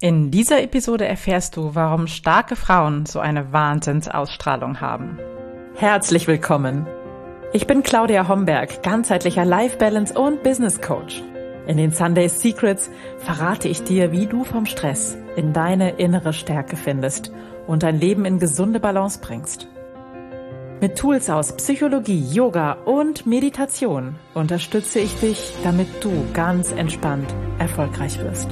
In dieser Episode erfährst du, warum starke Frauen so eine Wahnsinnsausstrahlung haben. Herzlich willkommen. Ich bin Claudia Homberg, ganzheitlicher Life Balance und Business Coach. In den Sunday Secrets verrate ich dir, wie du vom Stress in deine innere Stärke findest und dein Leben in gesunde Balance bringst. Mit Tools aus Psychologie, Yoga und Meditation unterstütze ich dich, damit du ganz entspannt erfolgreich wirst.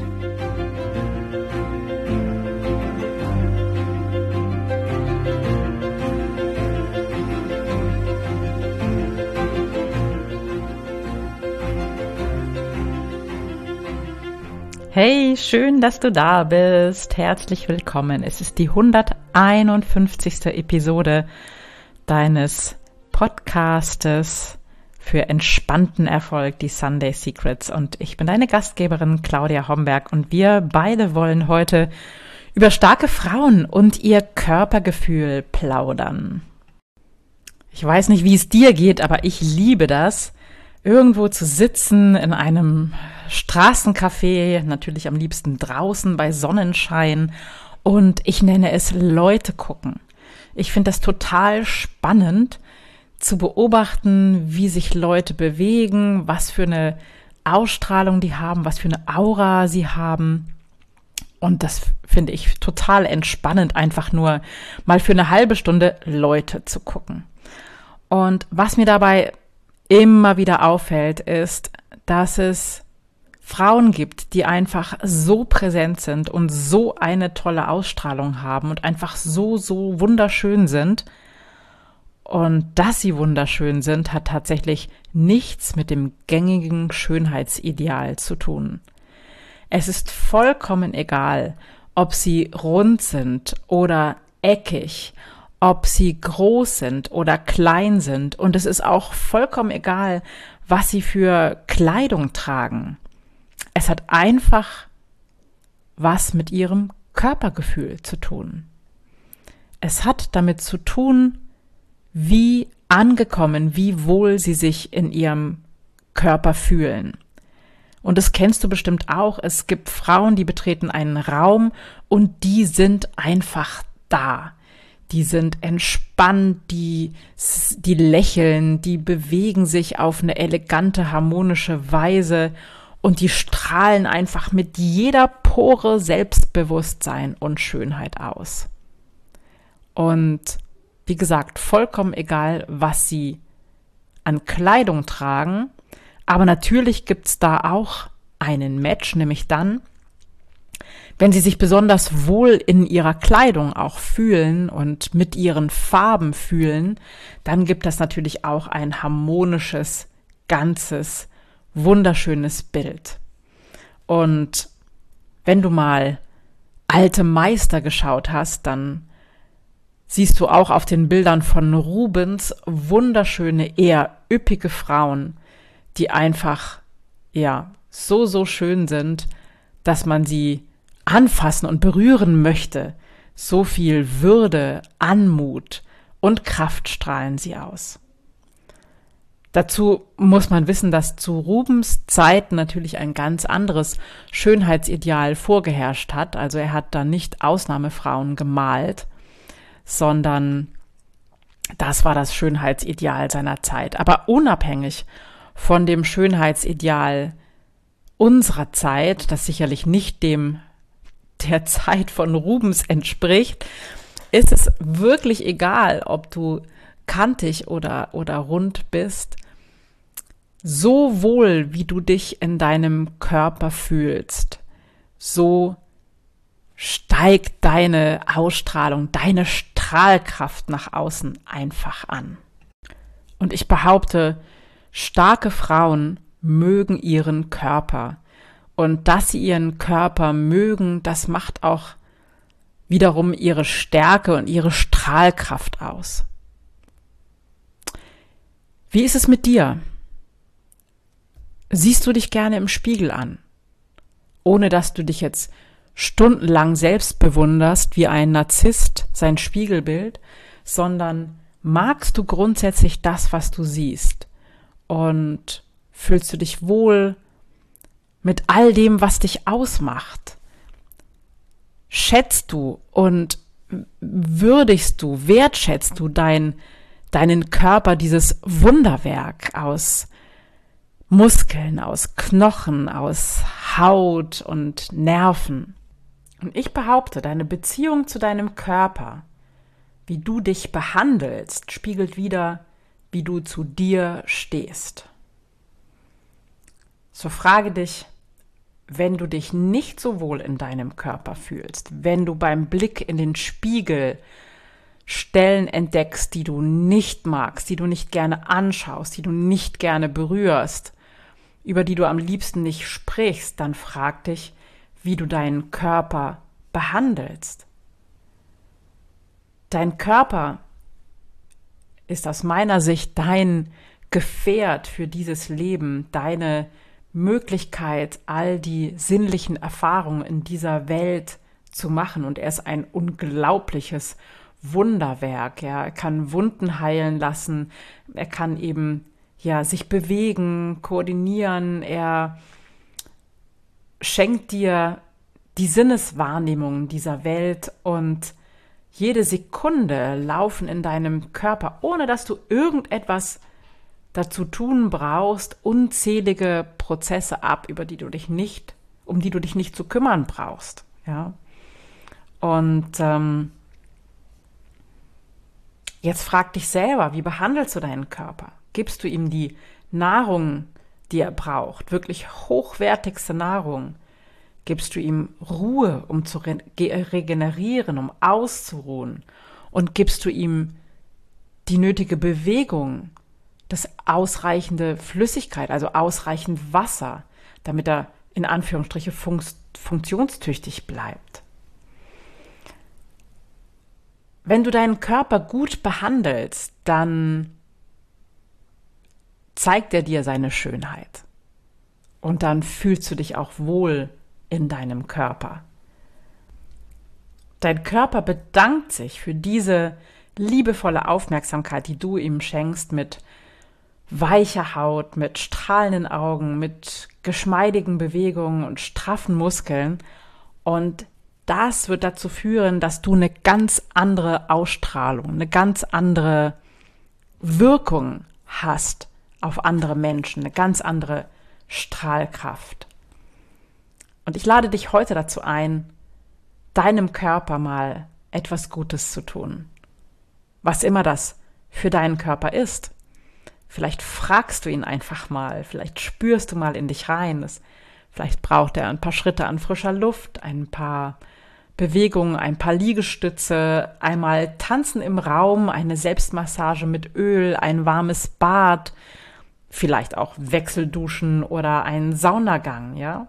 Hey, schön, dass du da bist. Herzlich willkommen. Es ist die 151. Episode deines Podcastes für entspannten Erfolg, die Sunday Secrets. Und ich bin deine Gastgeberin Claudia Homberg und wir beide wollen heute über starke Frauen und ihr Körpergefühl plaudern. Ich weiß nicht, wie es dir geht, aber ich liebe das, irgendwo zu sitzen in einem Straßencafé, natürlich am liebsten draußen bei Sonnenschein und ich nenne es Leute gucken. Ich finde das total spannend zu beobachten, wie sich Leute bewegen, was für eine Ausstrahlung die haben, was für eine Aura sie haben. Und das finde ich total entspannend, einfach nur mal für eine halbe Stunde Leute zu gucken. Und was mir dabei immer wieder auffällt, ist, dass es Frauen gibt, die einfach so präsent sind und so eine tolle Ausstrahlung haben und einfach so, so wunderschön sind. Und dass sie wunderschön sind, hat tatsächlich nichts mit dem gängigen Schönheitsideal zu tun. Es ist vollkommen egal, ob sie rund sind oder eckig, ob sie groß sind oder klein sind. Und es ist auch vollkommen egal, was sie für Kleidung tragen. Es hat einfach was mit ihrem Körpergefühl zu tun. Es hat damit zu tun, wie angekommen, wie wohl sie sich in ihrem Körper fühlen. Und das kennst du bestimmt auch. Es gibt Frauen, die betreten einen Raum und die sind einfach da. Die sind entspannt, die, die lächeln, die bewegen sich auf eine elegante, harmonische Weise und die strahlen einfach mit jeder Pore Selbstbewusstsein und Schönheit aus. Und wie gesagt, vollkommen egal, was sie an Kleidung tragen, aber natürlich gibt's da auch einen Match, nämlich dann, wenn sie sich besonders wohl in ihrer Kleidung auch fühlen und mit ihren Farben fühlen, dann gibt das natürlich auch ein harmonisches, ganzes wunderschönes Bild. Und wenn du mal alte Meister geschaut hast, dann siehst du auch auf den Bildern von Rubens wunderschöne, eher üppige Frauen, die einfach, ja, so, so schön sind, dass man sie anfassen und berühren möchte. So viel Würde, Anmut und Kraft strahlen sie aus. Dazu muss man wissen, dass zu Rubens Zeit natürlich ein ganz anderes Schönheitsideal vorgeherrscht hat. Also er hat da nicht Ausnahmefrauen gemalt, sondern das war das Schönheitsideal seiner Zeit. Aber unabhängig von dem Schönheitsideal unserer Zeit, das sicherlich nicht dem der Zeit von Rubens entspricht, ist es wirklich egal, ob du kantig oder, oder rund bist so wohl, wie du dich in deinem Körper fühlst, so steigt deine Ausstrahlung, deine Strahlkraft nach außen einfach an. Und ich behaupte, starke Frauen mögen ihren Körper. Und dass sie ihren Körper mögen, das macht auch wiederum ihre Stärke und ihre Strahlkraft aus. Wie ist es mit dir? siehst du dich gerne im Spiegel an, ohne dass du dich jetzt stundenlang selbst bewunderst wie ein Narzisst sein Spiegelbild, sondern magst du grundsätzlich das, was du siehst und fühlst du dich wohl mit all dem, was dich ausmacht. schätzt du und würdigst du, wertschätzt du dein, deinen Körper, dieses Wunderwerk aus Muskeln, aus Knochen, aus Haut und Nerven. Und ich behaupte, deine Beziehung zu deinem Körper, wie du dich behandelst, spiegelt wieder, wie du zu dir stehst. So frage dich, wenn du dich nicht so wohl in deinem Körper fühlst, wenn du beim Blick in den Spiegel Stellen entdeckst, die du nicht magst, die du nicht gerne anschaust, die du nicht gerne berührst, über die du am liebsten nicht sprichst, dann frag dich, wie du deinen Körper behandelst. Dein Körper ist aus meiner Sicht dein Gefährt für dieses Leben, deine Möglichkeit, all die sinnlichen Erfahrungen in dieser Welt zu machen. Und er ist ein unglaubliches Wunderwerk. Er kann Wunden heilen lassen. Er kann eben ja sich bewegen, koordinieren. Er schenkt dir die Sinneswahrnehmung dieser Welt und jede Sekunde laufen in deinem Körper, ohne dass du irgendetwas dazu tun brauchst, unzählige Prozesse ab, über die du dich nicht, um die du dich nicht zu kümmern brauchst. Ja. Und ähm, jetzt frag dich selber, wie behandelst du deinen Körper? Gibst du ihm die Nahrung, die er braucht, wirklich hochwertigste Nahrung? Gibst du ihm Ruhe, um zu re regenerieren, um auszuruhen? Und gibst du ihm die nötige Bewegung, das ausreichende Flüssigkeit, also ausreichend Wasser, damit er in Anführungsstriche fun funktionstüchtig bleibt. Wenn du deinen Körper gut behandelst, dann zeigt er dir seine Schönheit. Und dann fühlst du dich auch wohl in deinem Körper. Dein Körper bedankt sich für diese liebevolle Aufmerksamkeit, die du ihm schenkst mit weicher Haut, mit strahlenden Augen, mit geschmeidigen Bewegungen und straffen Muskeln. Und das wird dazu führen, dass du eine ganz andere Ausstrahlung, eine ganz andere Wirkung hast auf andere Menschen, eine ganz andere Strahlkraft. Und ich lade dich heute dazu ein, deinem Körper mal etwas Gutes zu tun. Was immer das für deinen Körper ist. Vielleicht fragst du ihn einfach mal, vielleicht spürst du mal in dich rein. Das, vielleicht braucht er ein paar Schritte an frischer Luft, ein paar Bewegungen, ein paar Liegestütze, einmal tanzen im Raum, eine Selbstmassage mit Öl, ein warmes Bad, vielleicht auch Wechselduschen oder ein Saunagang, ja?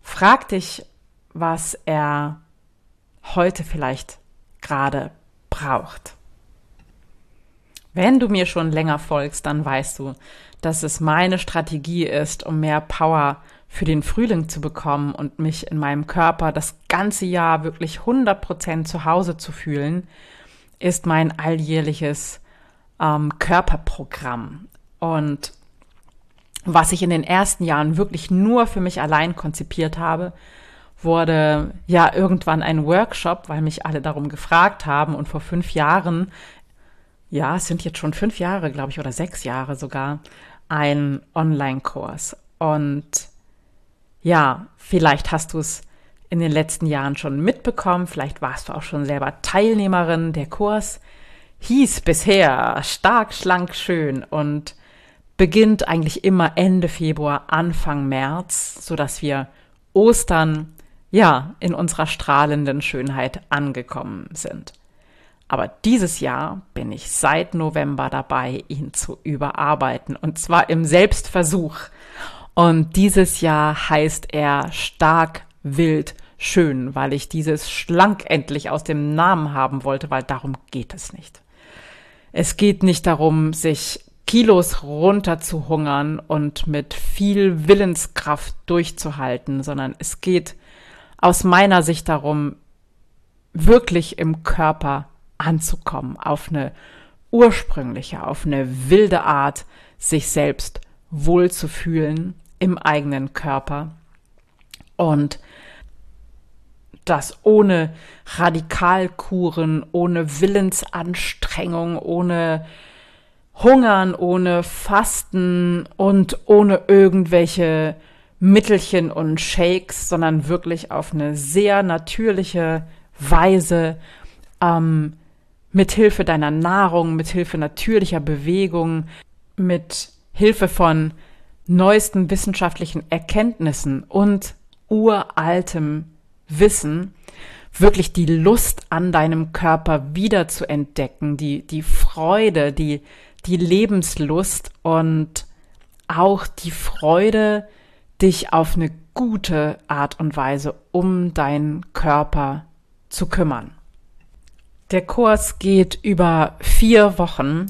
Frag dich, was er heute vielleicht gerade braucht. Wenn du mir schon länger folgst, dann weißt du, dass es meine Strategie ist, um mehr Power für den Frühling zu bekommen und mich in meinem Körper das ganze Jahr wirklich 100% zu Hause zu fühlen, ist mein alljährliches ähm, Körperprogramm. Und was ich in den ersten Jahren wirklich nur für mich allein konzipiert habe, wurde ja irgendwann ein Workshop, weil mich alle darum gefragt haben. Und vor fünf Jahren ja, es sind jetzt schon fünf Jahre, glaube ich, oder sechs Jahre sogar, ein Online-Kurs. Und ja, vielleicht hast du es in den letzten Jahren schon mitbekommen, vielleicht warst du auch schon selber Teilnehmerin. Der Kurs hieß bisher stark, schlank, schön und beginnt eigentlich immer Ende Februar, Anfang März, so dass wir Ostern ja in unserer strahlenden Schönheit angekommen sind. Aber dieses Jahr bin ich seit November dabei, ihn zu überarbeiten. Und zwar im Selbstversuch. Und dieses Jahr heißt er stark, wild, schön, weil ich dieses schlank endlich aus dem Namen haben wollte, weil darum geht es nicht. Es geht nicht darum, sich Kilos runterzuhungern und mit viel Willenskraft durchzuhalten, sondern es geht aus meiner Sicht darum, wirklich im Körper anzukommen, auf eine ursprüngliche, auf eine wilde Art, sich selbst wohlzufühlen im eigenen Körper. Und das ohne Radikalkuren, ohne Willensanstrengung, ohne Hungern, ohne Fasten und ohne irgendwelche Mittelchen und Shakes, sondern wirklich auf eine sehr natürliche Weise ähm, mit Hilfe deiner Nahrung, mit Hilfe natürlicher Bewegung, mit Hilfe von neuesten wissenschaftlichen Erkenntnissen und uraltem Wissen wirklich die Lust an deinem Körper wieder zu entdecken, die, die Freude, die, die Lebenslust und auch die Freude, dich auf eine gute Art und Weise um deinen Körper zu kümmern. Der Kurs geht über vier Wochen.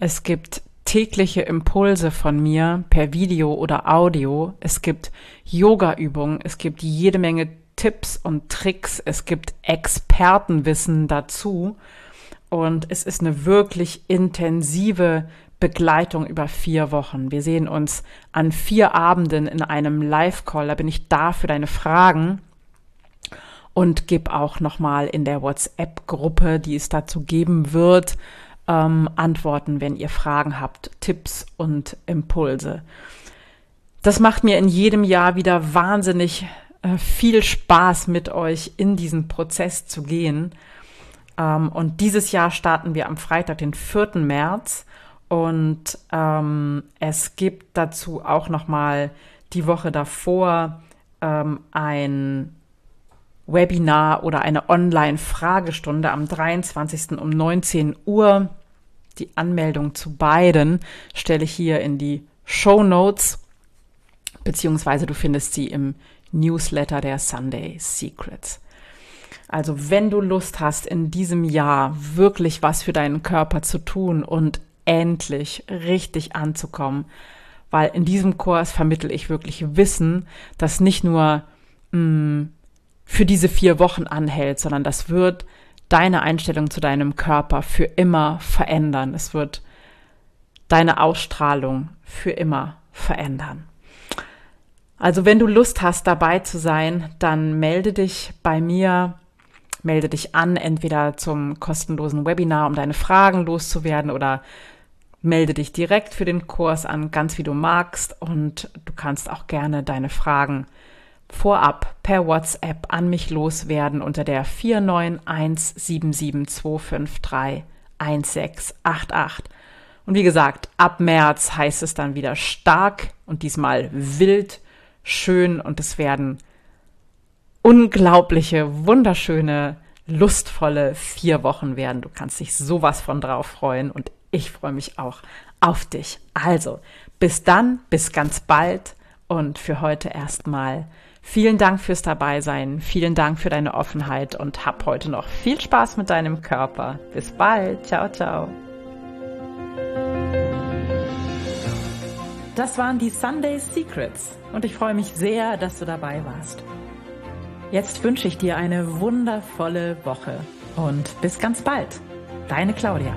Es gibt tägliche Impulse von mir per Video oder Audio. Es gibt Yoga-Übungen. Es gibt jede Menge Tipps und Tricks. Es gibt Expertenwissen dazu. Und es ist eine wirklich intensive Begleitung über vier Wochen. Wir sehen uns an vier Abenden in einem Live-Call. Da bin ich da für deine Fragen und gebe auch nochmal in der WhatsApp-Gruppe, die es dazu geben wird, ähm, Antworten, wenn ihr Fragen habt, Tipps und Impulse. Das macht mir in jedem Jahr wieder wahnsinnig äh, viel Spaß mit euch in diesen Prozess zu gehen. Ähm, und dieses Jahr starten wir am Freitag, den 4. März. Und ähm, es gibt dazu auch noch mal die Woche davor ähm, ein Webinar oder eine Online-Fragestunde am 23. um 19 Uhr. Die Anmeldung zu beiden stelle ich hier in die Show Notes, beziehungsweise du findest sie im Newsletter der Sunday Secrets. Also wenn du Lust hast, in diesem Jahr wirklich was für deinen Körper zu tun und endlich richtig anzukommen, weil in diesem Kurs vermittel ich wirklich Wissen, das nicht nur mh, mm, für diese vier Wochen anhält, sondern das wird deine Einstellung zu deinem Körper für immer verändern. Es wird deine Ausstrahlung für immer verändern. Also wenn du Lust hast, dabei zu sein, dann melde dich bei mir, melde dich an, entweder zum kostenlosen Webinar, um deine Fragen loszuwerden oder melde dich direkt für den Kurs an, ganz wie du magst und du kannst auch gerne deine Fragen vorab per WhatsApp an mich loswerden unter der 49177253188. Und wie gesagt, ab März heißt es dann wieder stark und diesmal wild, schön und es werden unglaubliche, wunderschöne, lustvolle vier Wochen werden. Du kannst dich sowas von drauf freuen und ich freue mich auch auf dich. Also, bis dann, bis ganz bald und für heute erstmal Vielen Dank fürs Dabeisein, vielen Dank für deine Offenheit und hab heute noch viel Spaß mit deinem Körper. Bis bald, ciao, ciao. Das waren die Sunday Secrets und ich freue mich sehr, dass du dabei warst. Jetzt wünsche ich dir eine wundervolle Woche und bis ganz bald. Deine Claudia.